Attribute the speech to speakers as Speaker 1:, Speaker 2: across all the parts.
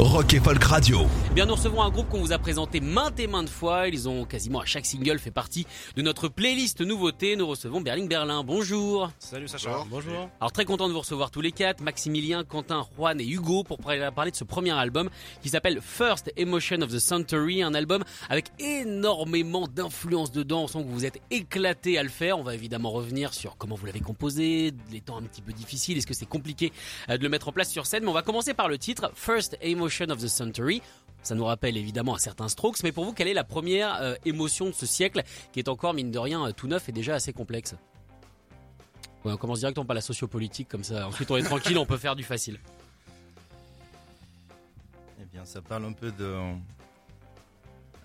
Speaker 1: Rock et Folk Radio.
Speaker 2: Eh Bien, nous recevons un groupe qu'on vous a présenté maintes et maintes fois. Ils ont quasiment à chaque single fait partie de notre playlist nouveauté. Nous recevons Berling Berlin. Bonjour.
Speaker 3: Salut Sacha. Bonjour.
Speaker 2: Alors très content de vous recevoir tous les quatre, Maximilien, Quentin, Juan et Hugo pour parler de ce premier album qui s'appelle First Emotion of the Century, un album avec énormément d'influence dedans. On sent que vous êtes éclaté à le faire. On va évidemment revenir sur comment vous l'avez composé, les temps un petit peu difficiles, est-ce que c'est compliqué euh, de le mettre en place sur scène? Mais on va commencer par le titre First Emotion of the Century. Ça nous rappelle évidemment un certain Strokes, mais pour vous, quelle est la première euh, émotion de ce siècle qui est encore, mine de rien, euh, tout neuf et déjà assez complexe? On commence directement par la sociopolitique, comme ça. Ensuite, on est tranquille, on peut faire du facile.
Speaker 4: Eh bien, ça parle un peu de.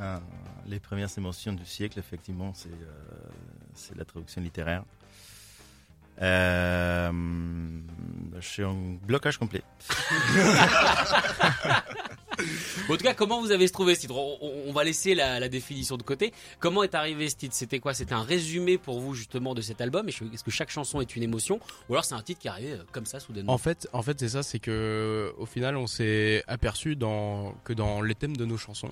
Speaker 4: euh, les premières émotions du siècle, effectivement, c'est euh, la traduction littéraire. Euh, je suis en blocage complet.
Speaker 2: En tout cas, comment vous avez trouvé ce titre? On, on- on va laisser la, la définition de côté. Comment est arrivé ce titre? C'était quoi? C'était un résumé pour vous justement de cet album? Est-ce que chaque chanson est une émotion? Ou alors c'est un titre qui est arrivé euh, comme ça soudainement?
Speaker 3: En fait, en fait, c'est ça, c'est que au final, on s'est aperçu dans que dans les thèmes de nos chansons,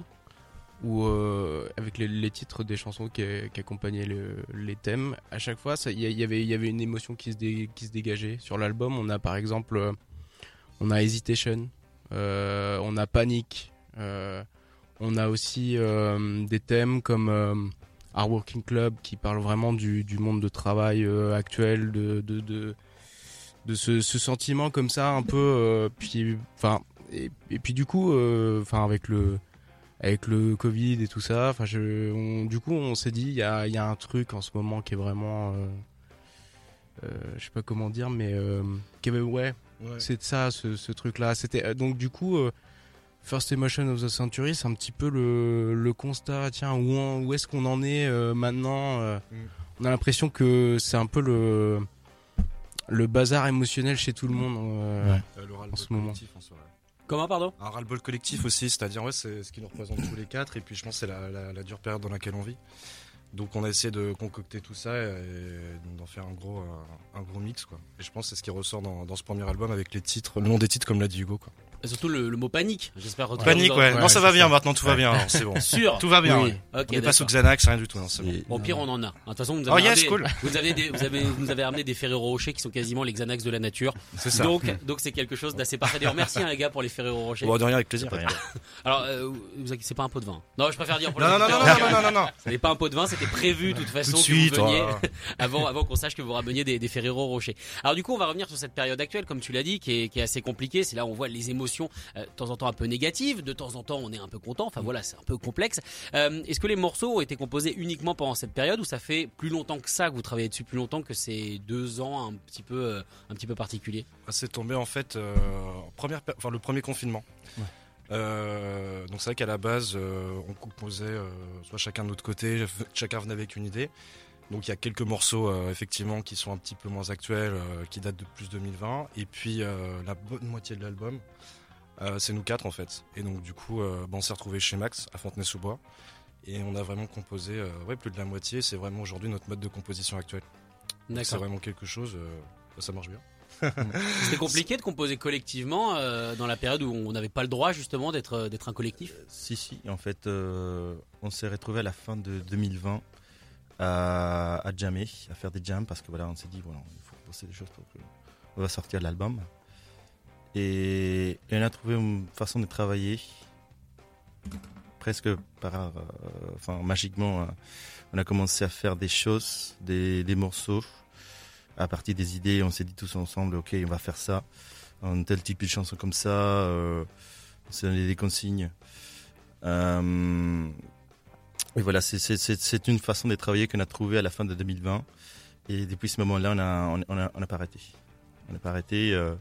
Speaker 3: ou euh, avec les, titres des chansons qui, accompagnaient le- les thèmes, à chaque fois, il y, avait une émotion qui se dégageait. Sur l'album, on a par exemple, euh, on a Hesitation, euh, on a Panic, euh, on a aussi des thèmes comme Our Working Club qui parle vraiment du, monde de travail actuel, de, ce, sentiment comme ça un peu puis et, et puis du coup enfin avec le avec le Covid et tout ça enfin je on- du coup on s'est dit il y a, il y a un truc en ce moment qui est vraiment euh, euh, je sais pas comment dire mais euh, qui est- ouais, c'est ça ce, ce truc là c'était euh, donc du coup euh, First Emotion of the Century c'est un petit peu le, le constat tiens où, en- où est-ce qu'on en est euh, maintenant euh,
Speaker 5: Mm.
Speaker 3: on a l'impression que c'est un peu le le bazar émotionnel chez tout le monde euh,
Speaker 4: Ouais.
Speaker 3: En ce moment.
Speaker 5: collectif en soi.
Speaker 2: Comment, pardon
Speaker 5: Un ras-le-bol collectif aussi, c'est-à-dire ouais, c'est ce qui nous représente tous les quatre, et puis je pense c'est la, la- dure période dans laquelle on vit. Donc on a essayé de concocter tout ça et d'en faire un gros, un gros mix quoi. Et je pense que c'est ce qui ressort dans, dans ce premier album avec les titres, le nom des titres comme l'a dit Hugo quoi.
Speaker 2: Et Surtout le, le mot panique, j'espère retrouver
Speaker 5: Panique ouais.
Speaker 3: ouais,
Speaker 5: non ça va bien maintenant, tout va bien, alors, c'est bon.
Speaker 2: Sûr
Speaker 5: Tout va bien.
Speaker 3: Oui.
Speaker 5: On n'est pas sous Xanax, rien du tout, non, c'est bon.
Speaker 4: Et-
Speaker 2: Bon, pire, on en a. De toute façon, vous nous
Speaker 5: Oh
Speaker 2: avez,
Speaker 5: yes,
Speaker 2: ramené,
Speaker 5: cool.
Speaker 2: vous avez, des- vous avez, vous nous avez ramené des Ferrero Rocher qui sont quasiment les Xanax de la nature.
Speaker 5: C'est ça.
Speaker 2: Donc, donc c'est quelque chose d'assez parfait. D'ailleurs, merci hein, les gars pour les Ferrero Rocher.
Speaker 5: Bon, de rien avec plaisir.
Speaker 2: Alors, euh, c'est pas un pot de vin. Non, je préfère dire pour
Speaker 5: Non,
Speaker 2: les
Speaker 5: non, non, non, non, non, non, non.
Speaker 2: Ce n'est pas un pot de vin, c'était prévu de toute façon que vous veniez
Speaker 5: oh.
Speaker 2: avant, avant qu'on sache que vous rameniez des, des Ferrero Rocher. Alors du coup, on va revenir sur cette période actuelle, comme tu l'as dit, qui est, qui est assez compliquée. C'est là où on voit les émotions euh, de temps en temps un peu négatives, de temps en temps on est un peu content. Enfin voilà, c'est un peu complexe. Euh, Est-ce que les morceaux ont été composés uniquement pendant cette période ou ça fait plus longtemps que ça que vous travaillez dessus, plus longtemps que ces deux ans un petit peu, euh, un petit peu particuliers?
Speaker 5: C'est tombé en fait euh, en première, enfin, le premier confinement. Euh, donc c'est vrai qu'à la base, euh, on composait euh, soit chacun de notre côté, chacun venait avec une idée. Donc il y a quelques morceaux euh, effectivement qui sont un petit peu moins actuels, euh, qui datent de plus 2020. Et puis euh, la bonne moitié de l'album, euh, c'est nous quatre en fait. Et donc du coup, euh, bah, on s'est retrouvé chez Max à Fontenay-sous-Bois. Et on a vraiment composé euh, ouais, plus de la moitié. C'est vraiment aujourd'hui notre mode de composition actuel. C'est vraiment quelque chose, euh, ça marche bien.
Speaker 2: C'était compliqué de composer collectivement euh, dans la période où on n'avait pas le droit justement d'être euh, d'être un collectif?
Speaker 4: Si, si, en fait, euh, on s'est retrouvé à la fin de 2020 à, à jammer, à faire des jams, parce que voilà, on s'est dit, voilà, il faut bosser des choses pour que on va sortir l'album. Et, et on a trouvé une façon de travailler presque par, euh, enfin, magiquement. euh, on a commencé à faire des choses, des, des morceaux. À partir des idées, on s'est dit tous ensemble, ok, on va faire ça, un tel type de chanson comme ça. euh, on s'est donné des consignes. Euh, et voilà, c'est- une façon de travailler qu'on a trouvée à la fin de 2020. Et depuis ce moment-là, on n'a on, a- on a- pas arrêté. On n'a pas arrêté. euh,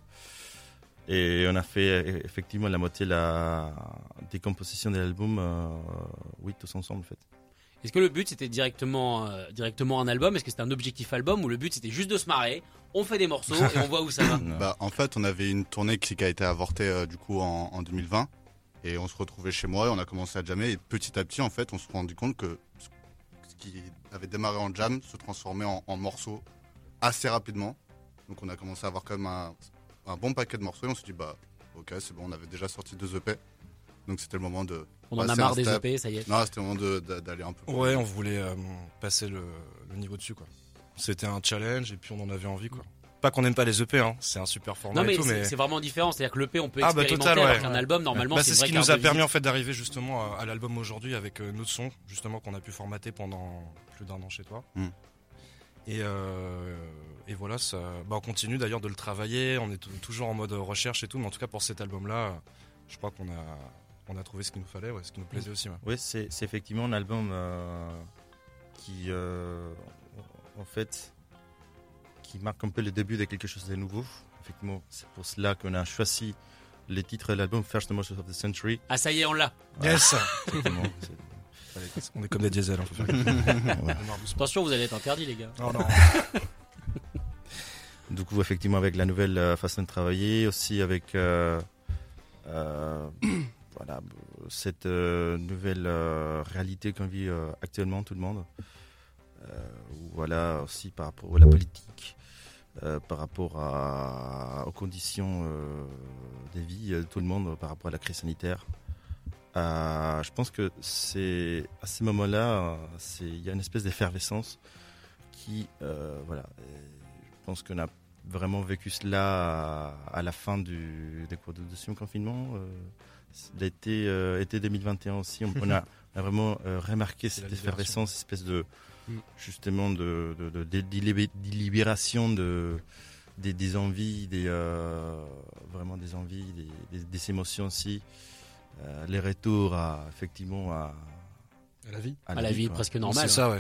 Speaker 4: Et on a fait euh, effectivement la moitié la décomposition de l'album, euh, oui, tous ensemble en fait.
Speaker 2: Est-ce que le but c'était directement, euh, directement un album? Est-ce que c'était un objectif album ou le but c'était juste de se marrer On fait des morceaux et on voit où ça va?
Speaker 6: Bah, en fait, on avait une tournée qui, qui a été avortée euh, du coup en, en 2020 et on se retrouvait chez moi et on a commencé à jammer. Et petit à petit en fait on se rendu compte que ce ce qui avait démarré en jam se transformait en, en morceaux assez rapidement. Donc on a commencé à avoir quand même un, un bon paquet de morceaux et on s'est dit bah ok c'est bon on avait déjà sorti deux EP donc c'était le moment de
Speaker 2: On en a marre
Speaker 6: un
Speaker 2: des. EP, ça y est.
Speaker 6: non c'était le moment d'aller un peu plus
Speaker 5: Ouais, on voulait euh, passer le, le niveau dessus, quoi. C'était un challenge et puis on en avait envie, quoi. Pas qu'on n'aime pas les EP, hein. C'est un super format
Speaker 2: Non mais
Speaker 5: et tout,
Speaker 2: c'est
Speaker 5: mais.
Speaker 2: c'est vraiment différent, c'est-à-dire que l'EP on peut
Speaker 5: Ah, bah,
Speaker 2: expérimenter
Speaker 5: total, ouais.
Speaker 2: alors qu'un album normalement
Speaker 5: Bah,
Speaker 2: c'est
Speaker 5: ce qui nous a permis
Speaker 2: visite.
Speaker 5: en fait d'arriver justement à, à l'album aujourd'hui avec euh, notre son justement qu'on a pu formater pendant plus d'un an chez toi.
Speaker 6: Mm.
Speaker 5: Et, euh, et voilà, ça, bah, on continue d'ailleurs de le travailler. On est tou- toujours en mode recherche et tout, mais en tout cas pour cet album-là, je crois qu'on a on a trouvé ce qu'il nous fallait, ouais, ce qui nous plaisait aussi. ouais.
Speaker 4: Oui, c'est c'est effectivement un album euh, qui, euh, en fait, qui marque un peu le début de quelque chose de nouveau. Effectivement, c'est pour cela qu'on a choisi le titre de l'album First Emotions of the Century.
Speaker 2: Ah ça y est, on l'a.
Speaker 5: Yes On est comme des diesels. hein,
Speaker 2: Attention, vous allez être interdit les gars.
Speaker 5: Non, non.
Speaker 4: Du coup, effectivement, avec la nouvelle euh, façon de travailler, aussi avec euh, euh, voilà, cette euh, nouvelle euh, réalité qu'on vit euh, actuellement, tout le monde. Euh, voilà, aussi par rapport à la politique, euh, par rapport à, aux conditions euh, de vie de tout le monde, par rapport à la crise sanitaire. Euh, je pense que c'est à ce moment-là, euh, c'est- il y a une espèce d'effervescence qui, euh, voilà, euh, je pense qu'on a vraiment vécu cela à, à la fin du, des cours de deuxième confinement. Euh, L'été euh, été 2021 aussi, on, on a, on a vraiment euh, remarqué cette effervescence, espèce de
Speaker 3: Mm.
Speaker 4: justement de, de, de, des, des envies, des, euh, vraiment des envies, des, des, des émotions aussi. Euh, les retours à, effectivement à,
Speaker 5: À la vie.
Speaker 2: À la vie presque normale.
Speaker 5: C'est ça, ouais.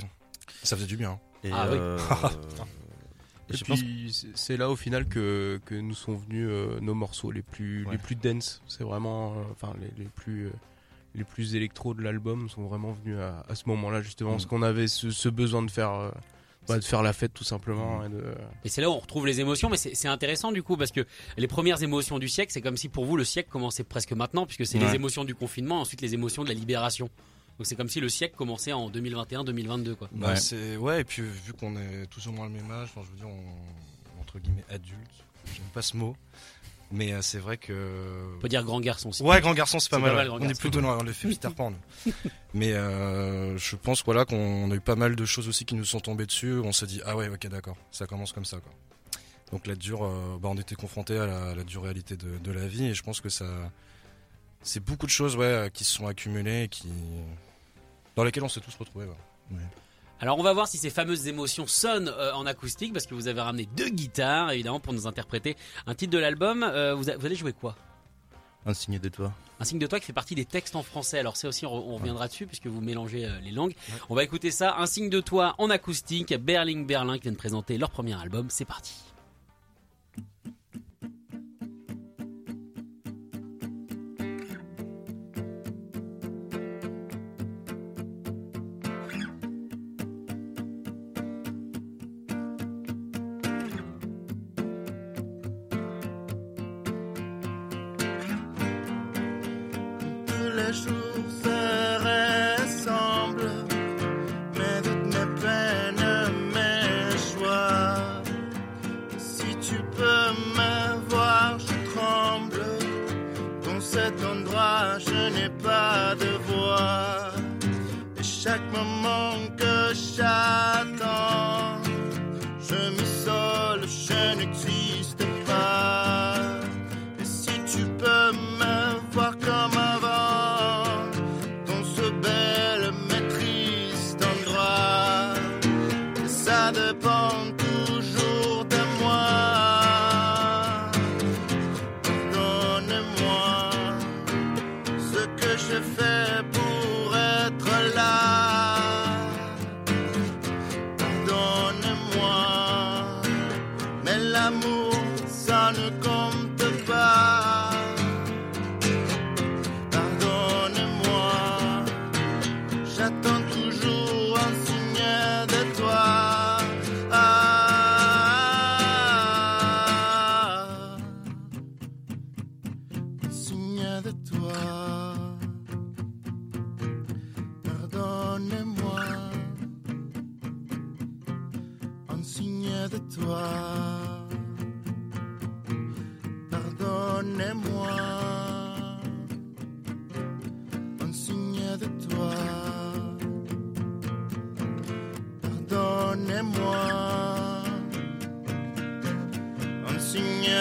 Speaker 5: Ça faisait du bien.
Speaker 4: Et,
Speaker 2: Ah oui.
Speaker 3: Et
Speaker 4: je
Speaker 3: puis c'est- c'est là au final que, que nous sont venus euh, nos morceaux les plus
Speaker 4: Ouais.
Speaker 3: les plus dense. C'est vraiment euh, enfin les, les plus euh, les plus électro de l'album sont vraiment venus à, à ce moment-là justement
Speaker 4: Mm.
Speaker 3: parce qu'on avait ce, ce besoin de faire euh, bah, de faire la fête tout simplement
Speaker 4: Mm.
Speaker 3: et de-
Speaker 2: Et c'est là où on retrouve les émotions, mais c'est c'est intéressant du coup parce que les premières émotions du siècle, c'est comme si pour vous le siècle commençait presque maintenant, puisque c'est les émotions du confinement, ensuite les émotions de la libération. Donc c'est comme si le siècle commençait en 2021-2022 quoi.
Speaker 5: Bah,
Speaker 4: Ouais.
Speaker 5: c'est ouais et puis vu qu'on est tous au moins le même âge, enfin, je veux dire on, entre guillemets adulte, j'aime pas ce mot, mais euh, c'est vrai que
Speaker 2: On peut dire grand garçon aussi.
Speaker 5: ouais grand garçon c'est pas mal, on est plutôt dans le fait Peter Pan. mais euh, je pense voilà qu'on a eu pas mal de choses aussi qui nous sont tombées dessus, on s'est dit ah ouais ok d'accord ça commence comme ça quoi. Donc la dure, euh, bah, on était confronté à la, dure réalité de, de la vie et je pense que ça c'est beaucoup de choses ouais qui se sont accumulées et qui dans lesquelles on s'est tous retrouvés. ouais.
Speaker 2: Alors on va voir si ces fameuses émotions sonnent euh, en acoustique, parce que vous avez ramené deux guitares évidemment pour nous interpréter un titre de l'album. Euh, vous, a- vous allez jouer quoi?
Speaker 4: Un signe de toi.
Speaker 2: Un signe de toi qui fait partie des textes en français. Alors c'est aussi, on reviendra dessus puisque vous mélangez euh, les langues. On va écouter ça. Un signe de toi en acoustique. Berling Berlin qui vient de présenter leur premier album. C'est parti.
Speaker 7: Tous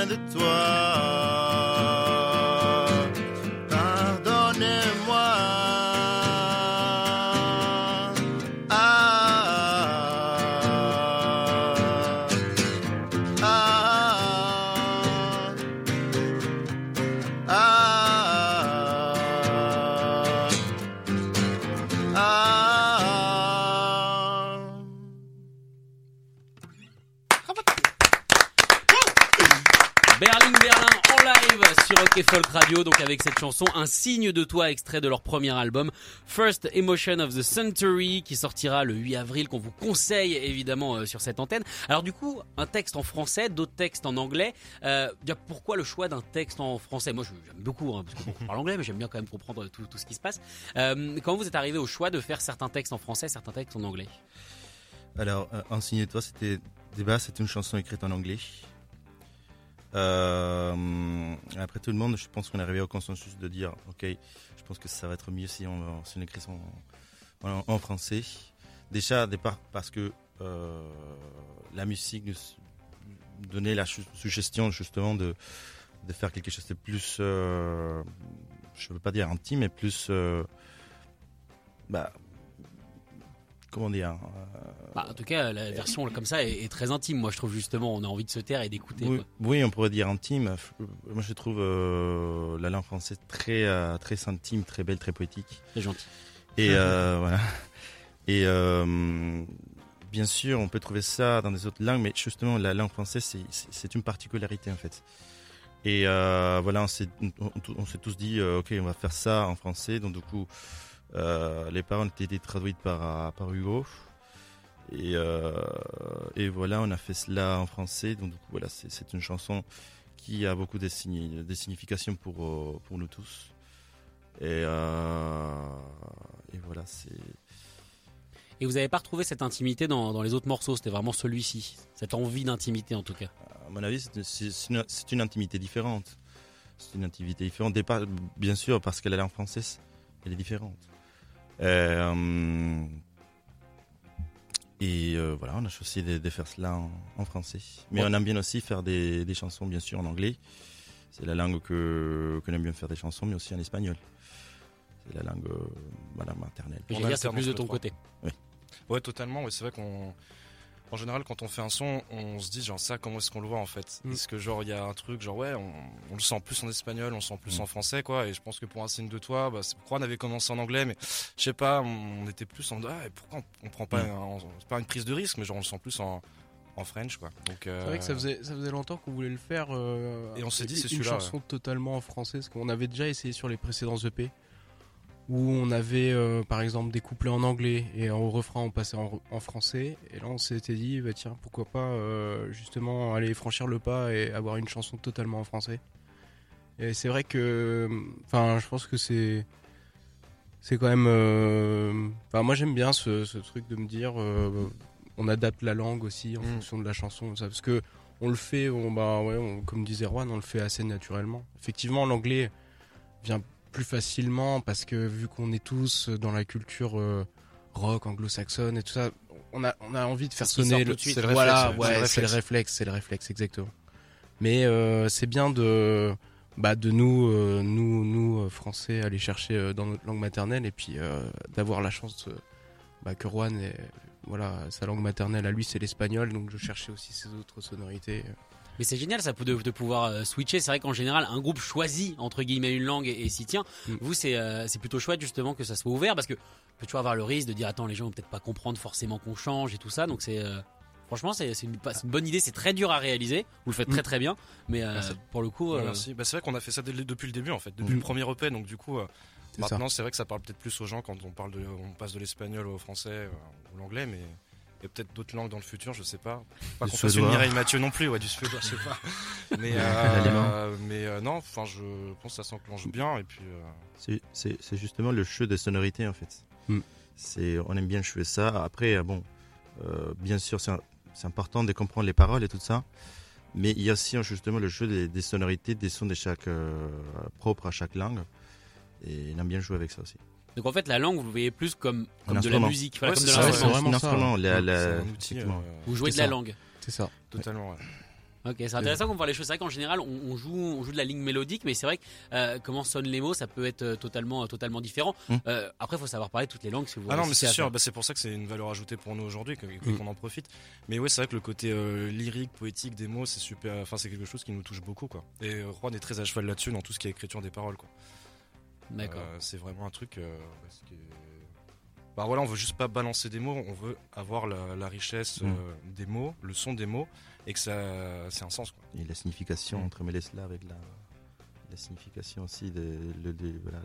Speaker 7: de toi.
Speaker 2: Donc avec cette chanson Un signe de toi, extrait de leur premier album First Emotion of the Century, qui sortira le 8 avril, qu'on vous conseille évidemment euh, sur cette antenne. Alors du coup, un texte en français, d'autres textes en anglais. Euh, pourquoi le choix d'un texte en français? Moi, j'aime beaucoup, hein, parce que bon, on parle anglais, mais j'aime bien quand même comprendre tout, ce qui se passe. Euh, comment vous êtes arrivé au choix de faire certains textes en français, certains textes en anglais?
Speaker 4: Alors, euh, Enseigne-toi, c'était de base, c'est une chanson écrite en anglais. Euh, après tout le monde, je pense qu'on est arrivé au consensus de dire, ok, je pense que ça va être mieux si on, écrit en, en- français. Déjà, départ, parce que euh, la musique nous donnait la su- suggestion justement de, faire quelque chose de plus, euh, je ne veux pas dire intime, mais plus, bah, comment dire, euh,
Speaker 2: Bah, En tout cas, la version comme ça est, est très intime. Moi, je trouve justement, on a envie de se taire et d'écouter.
Speaker 4: Oui, on pourrait dire intime. Moi, je trouve euh, la langue française très, euh, très intime, très belle, très poétique.
Speaker 2: C'est gentil.
Speaker 4: Et euh, voilà. Et euh, bien sûr, on peut trouver ça dans des autres langues, mais justement, la langue française, c'est- une particularité en fait. Et euh, voilà, on s'est tous dit, euh, ok, on va faire ça en français. Donc du coup, euh, les paroles ont été traduites par, par Hugo. Et, euh, et voilà, on a fait cela en français. Donc voilà, c'est une chanson qui a beaucoup de, signi- de signification pour, euh, pour nous tous. Et, euh, et voilà, c'est.
Speaker 2: Et vous n'avez pas retrouvé cette intimité dans, dans les autres morceaux, c'était vraiment celui-ci. Cette envie d'intimité en tout cas.
Speaker 4: À mon avis, c'est- une, intimité différente. C'est une intimité différente. Bien sûr, parce qu'elle est en française, elle est différente. Euh, et euh, voilà, on a choisi de, de faire cela en, en français. Mais
Speaker 2: Ouais.
Speaker 4: on aime bien aussi faire des, des chansons, bien sûr, en anglais. C'est la langue que qu'on aime bien faire des chansons, mais aussi en espagnol. C'est la langue euh, voilà, maternelle.
Speaker 2: Mais
Speaker 5: On alterne
Speaker 2: plus de ton côté.
Speaker 5: Ouais, totalement. Ouais, c'est vrai qu'on. En général, quand on fait un son, on se dit genre ça, comment est-ce qu'on le voit en fait?
Speaker 3: Mm.
Speaker 5: Est-ce que genre il y a un truc genre ouais, on, on le sent plus en espagnol, on le sent plus
Speaker 4: Mm.
Speaker 5: en français quoi. Et je pense que pour un signe de toi, bah, c'est- Juan avait commencé en anglais, mais je sais pas, on était plus en ah, et pourquoi on, on prend pas,
Speaker 4: Mm.
Speaker 5: un- c'est pas une prise de risque, mais genre on le sent plus en en French quoi. Donc euh,
Speaker 3: C'est vrai que ça faisait, ça faisait longtemps qu'on voulait le faire. euh,
Speaker 5: Et on s'est dit, c'est
Speaker 3: une chanson totalement en français, parce qu'on avait déjà essayé sur les précédents EP, où on avait euh, par exemple des couplets en anglais et au refrain on passait en, en français. Et là on s'était dit, bah, tiens, pourquoi pas euh, justement aller franchir le pas et avoir une chanson totalement en français. Et c'est vrai que, enfin, je pense que c'est, c'est quand même, euh, enfin, moi j'aime bien ce, ce truc de me dire, on adapte la langue aussi en
Speaker 5: Mm.
Speaker 3: fonction de la chanson, ça, parce que on le fait, on, bah ouais, on- comme disait Juan, on le fait assez naturellement. Effectivement, l'anglais vient plus facilement parce que vu qu'on est tous dans la culture euh, rock anglo-saxonne et tout ça, on a on a envie de faire sonner.
Speaker 5: C'est le
Speaker 3: voilà,
Speaker 5: ouais, c'est le
Speaker 3: le
Speaker 5: réflexe.
Speaker 3: c'est le réflexe exactement. Mais euh, c'est bien de bah de nous euh, nous nous euh, français aller chercher euh, dans notre langue maternelle et puis euh, d'avoir la chance de- bah, que Juan est voilà sa langue maternelle à lui c'est l'espagnol donc je cherchais aussi ces autres sonorités.
Speaker 2: Mais c'est génial ça de, de pouvoir euh, switcher. C'est vrai qu'en général, un groupe choisit entre guillemets une langue et, et s'y tient.
Speaker 3: Mm.
Speaker 2: Vous, c'est euh, c'est plutôt chouette justement que ça soit ouvert parce que peut toujours avoir le risque de dire attends les gens vont peut-être pas comprendre forcément qu'on change et tout ça. Donc c'est euh, franchement c'est une, bonne idée. C'est très dur à réaliser. Vous le faites très très bien. Mais euh, pour le coup,
Speaker 5: Ouais,
Speaker 2: euh,
Speaker 5: merci. Bah, c'est vrai qu'on a fait ça dès depuis le début en fait, depuis
Speaker 3: Mm.
Speaker 5: le premier EP. Donc du coup, euh, maintenant c'est vrai que ça parle peut-être plus aux gens quand on parle de, on passe de l'espagnol au français ou l'anglais, mais a peut-être d'autres langues dans le futur, je sais pas. Pas qu'on fasse une. Mireille Mathieu non plus, ouais, du suédois, je sais pas. Mais, euh, mais euh, non, enfin, je pense que ça s'enclenche bien et puis. euh,
Speaker 4: C'est- justement le jeu des sonorités en fait.
Speaker 3: Mm.
Speaker 4: C'est on aime bien jouer ça. Après bon, euh, bien sûr c'est important de comprendre les paroles et tout ça, mais il y a aussi euh, justement le jeu des, des sonorités, des sons de chaque euh, propre à chaque langue. Et on aime bien jouer avec ça aussi.
Speaker 2: Donc en fait, la langue, vous le voyez plus comme, comme de la musique, voilà,
Speaker 5: Ouais,
Speaker 2: comme
Speaker 5: c'est
Speaker 2: de l'instrument.
Speaker 3: c'est vraiment
Speaker 4: la-
Speaker 5: c'est
Speaker 4: la-
Speaker 5: un outil. euh,
Speaker 2: Vous jouez de la langue.
Speaker 3: C'est ça.
Speaker 5: totalement. ouais.
Speaker 2: Ok, c'est intéressant qu'on voit les choses. C'est vrai qu'en général, on, on joue, on joue de la ligne mélodique, mais c'est vrai que euh, comment sonnent les mots, ça peut être euh, totalement, totalement différent.
Speaker 4: Mm.
Speaker 2: Euh, après, il faut savoir parler toutes les langues si vous
Speaker 5: Ah non, mais c'est sûr, bah, c'est pour ça que c'est une valeur ajoutée pour nous aujourd'hui, que- que-
Speaker 3: Mm.
Speaker 5: qu'on en profite. Mais ouais, c'est vrai que le côté euh, lyrique, poétique des mots, c'est super. Enfin, c'est quelque chose qui nous touche beaucoup, quoi. Et euh, Juan est très à cheval là-dessus dans tout ce qui est écriture des paroles, quoi.
Speaker 2: D'accord.
Speaker 5: Euh, c'est vraiment un truc. euh, ouais, ce qui est- Bah voilà, on veut juste pas balancer des mots, on veut avoir la, la richesse
Speaker 4: Mm.
Speaker 5: euh, des mots, le son des mots, et que ça, c'est un sens, quoi.
Speaker 4: Et la signification,
Speaker 5: Mm.
Speaker 4: entremêler cela avec la, la signification aussi de, le- de- voilà,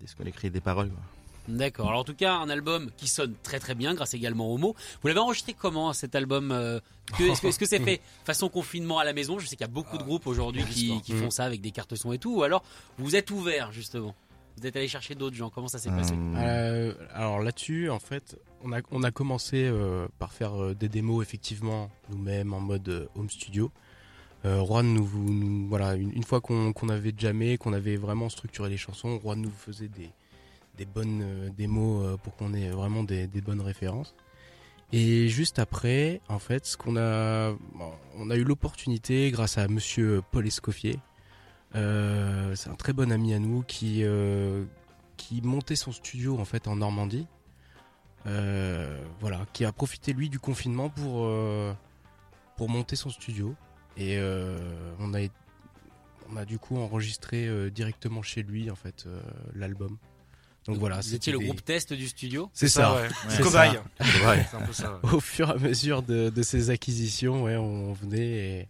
Speaker 4: de ce qu'on écrit des paroles. quoi.
Speaker 2: D'accord. Alors en tout cas, un album qui sonne très très bien, grâce également aux mots. Vous l'avez enregistré comment cet album euh, que- Est-ce que c'est fait façon confinement à la maison? Je sais qu'il y a beaucoup de groupes aujourd'hui qui, qui
Speaker 3: Mm.
Speaker 2: font ça avec des cartes son et tout. Ou alors vous êtes ouvert justement Vous êtes allé chercher d'autres gens Comment ça s'est passé?
Speaker 4: Euh,
Speaker 3: Euh, alors là-dessus, en fait, on a, on a commencé euh, par faire euh, des démos effectivement nous-mêmes en mode euh, home studio. Euh, Juan nous, nous- voilà, une, une fois qu'on qu'on avait jamais, qu'on avait vraiment structuré les chansons, Juan nous faisait des, des bonnes euh, démos euh, pour qu'on ait vraiment des, des bonnes références. Et juste après, en fait, ce qu'on a, on a eu l'opportunité grâce à Monsieur Paul Escoffier. euh, c'est un très bon ami à nous qui qui montait son studio en fait en Normandie. Voilà, qui a profité lui du confinement pour pour monter son studio et on a on a du coup enregistré directement chez lui en fait l'album. Donc voilà,
Speaker 2: Vous étiez le
Speaker 3: des-
Speaker 2: groupe test du studio
Speaker 3: C'est ça.
Speaker 5: ouais.
Speaker 4: Ouais.
Speaker 5: Cobaye.
Speaker 4: Ouais.
Speaker 5: C'est un peu ça. ouais.
Speaker 3: Au fur et à mesure de, de ces acquisitions, ouais, on venait et,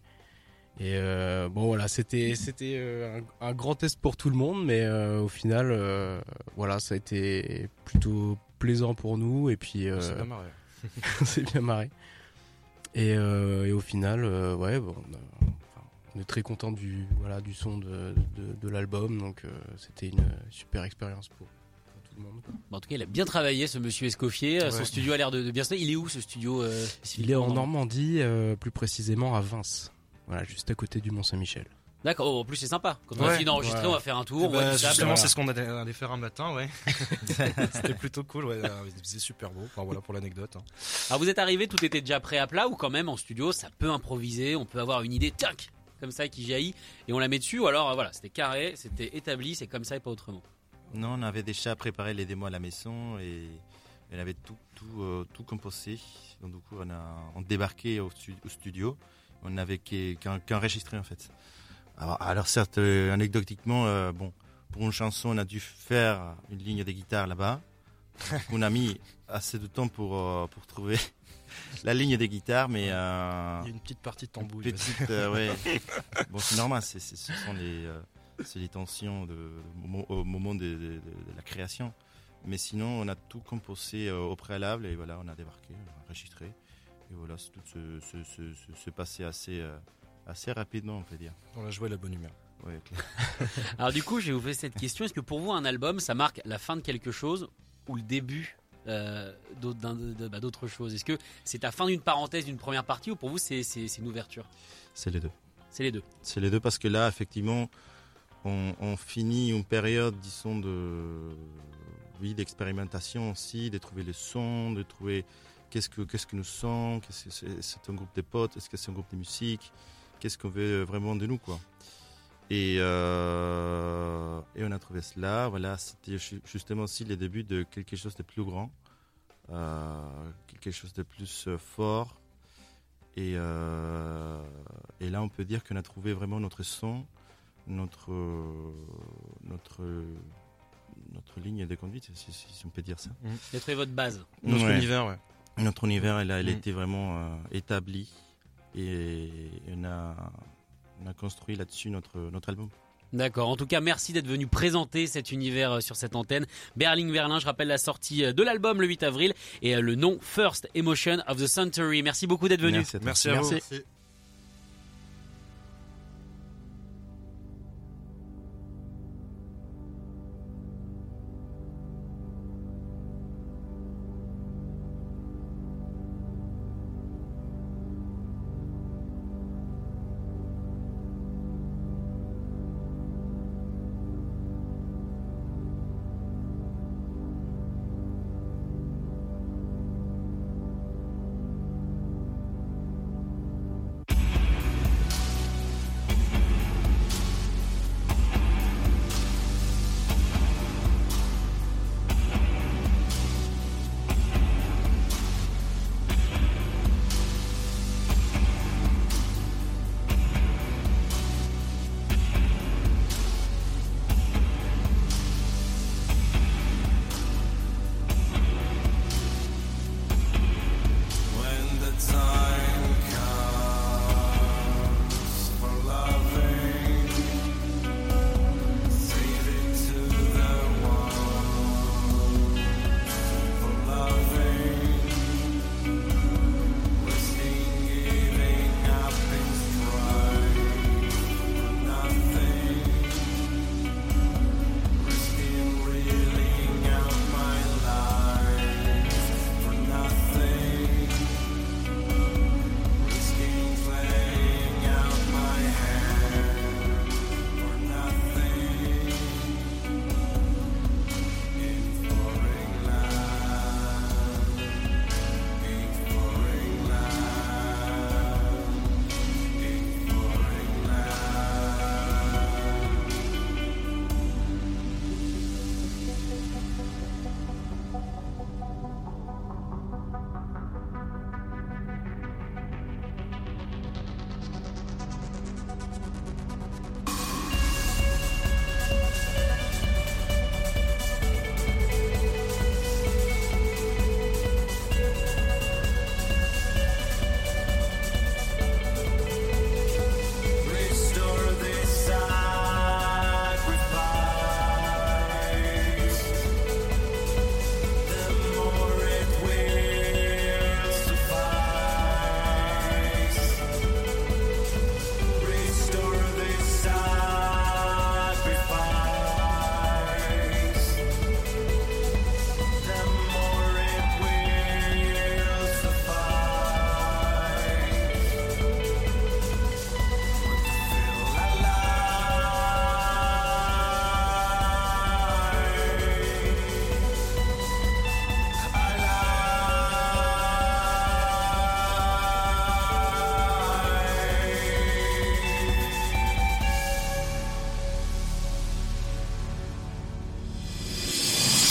Speaker 3: et euh, bon voilà, c'était c'était euh, un, un grand test pour tout le monde, mais euh, au final, euh, voilà, ça a été plutôt plaisant pour nous et puis euh,
Speaker 5: C'est pas marré.
Speaker 3: on s'est bien marré. Et, euh, et au final, euh, ouais, bon, on, on est très content du voilà du son de, de, de l'album, donc euh, c'était une super expérience pour, pour tout le monde. quoi.
Speaker 2: Bon, En tout cas, il a bien travaillé ce monsieur Escoffier. Euh, Son studio a l'air de, de bien se Il est où ce studio euh,
Speaker 3: Il est en Normandie, euh, plus précisément à Vince. Voilà, juste à côté du Mont Saint-Michel.
Speaker 2: D'accord. Oh, en plus, c'est sympa. Quand on a
Speaker 5: Ouais.
Speaker 2: fini d'enregistrer,
Speaker 3: Ouais.
Speaker 2: on va faire un tour. Sable.
Speaker 5: justement,
Speaker 2: Voilà.
Speaker 5: c'est ce qu'on allait faire un matin, ouais. C'était plutôt cool, ouais. euh, Il faisait super beau. Enfin, voilà pour l'anecdote. hein.
Speaker 2: Alors vous êtes arrivé, tout était déjà prêt à plat ou quand même en studio, ça peut improviser, on peut avoir une idée, tac, comme ça qui jaillit et on la met dessus ou alors voilà, c'était carré, c'était établi, c'est comme ça et pas autrement.
Speaker 4: Non, on avait déjà préparé les démos à la maison et on avait tout, tout, euh, tout composé. Donc du coup, on a on débarquait au, stu- au studio. On n'avait qu'enregistrer en fait. Alors, alors certes, euh, anecdotiquement, euh, bon, pour une chanson, on a dû faire une ligne de guitare là-bas. on a mis assez de temps pour, euh, pour trouver la ligne de guitare, mais euh,
Speaker 5: Il y a une petite partie de tambouille.
Speaker 4: petite, euh, ouais. Bon, c'est normal, ce sont les, c'est les tensions de, au mo- au moment de, de- de- de la création. Mais sinon, on a tout composé euh, au préalable et voilà, on a débarqué, on a enregistré. Et voilà, c'est tout se, se, se, se- se passait assez, euh, assez rapidement, on peut dire.
Speaker 5: On a joué à la bonne humeur.
Speaker 4: Ouais, clair.
Speaker 2: Alors du coup, je vais vous poser cette question, est-ce que pour vous un album, ça marque la fin de quelque chose ou le début euh, d'autre- d'un- de- bah, d'autre chose Est-ce que c'est la fin d'une parenthèse d'une première partie ou pour vous c'est une ouverture?
Speaker 4: C'est les deux.
Speaker 2: C'est les deux.
Speaker 4: C'est les deux parce que là, effectivement, on, finit une période, disons, de oui, d'expérimentation aussi, de trouver le son, de trouver qu'est-ce que nous sommes, qu'est-ce que c'est, un groupe de potes, est-ce que c'est un groupe de musique, qu'est-ce qu'on veut vraiment de nous, quoi. Et, euh, et on a trouvé cela, voilà, c'était ju- justement aussi le début de quelque chose de plus grand, euh, quelque chose de plus euh, fort. Et, euh, et là, on peut dire qu'on a trouvé vraiment notre son, notre, notre, notre ligne de conduite, si, si- si on peut dire ça.
Speaker 2: Vous trouvé votre base.
Speaker 5: Notre
Speaker 4: Ouais.
Speaker 5: univers, ouais.
Speaker 4: Notre univers, elle a, elle
Speaker 5: Mm.
Speaker 4: était vraiment euh, établi et on a, on a construit là-dessus notre, notre album.
Speaker 2: D'accord. En tout cas, merci d'être venu présenter cet univers euh, sur cette antenne. Berling Berlin, je rappelle la sortie euh, de l'album le 8 avril et euh, le nom First Emotion of the Century. Merci beaucoup d'être venu.
Speaker 4: Merci à toi.
Speaker 5: Merci à vous.
Speaker 3: Merci.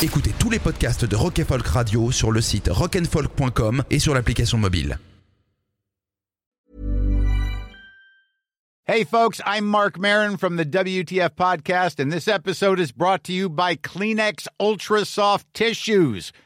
Speaker 1: Écoutez tous les podcasts de Rock Folk Radio sur le site rockandfolk.com et sur l'application mobile.
Speaker 8: Hey, folks, I'm Mark Marin from the WTF Podcast, and this episode is brought to you by Kleenex Ultra Soft Tissues,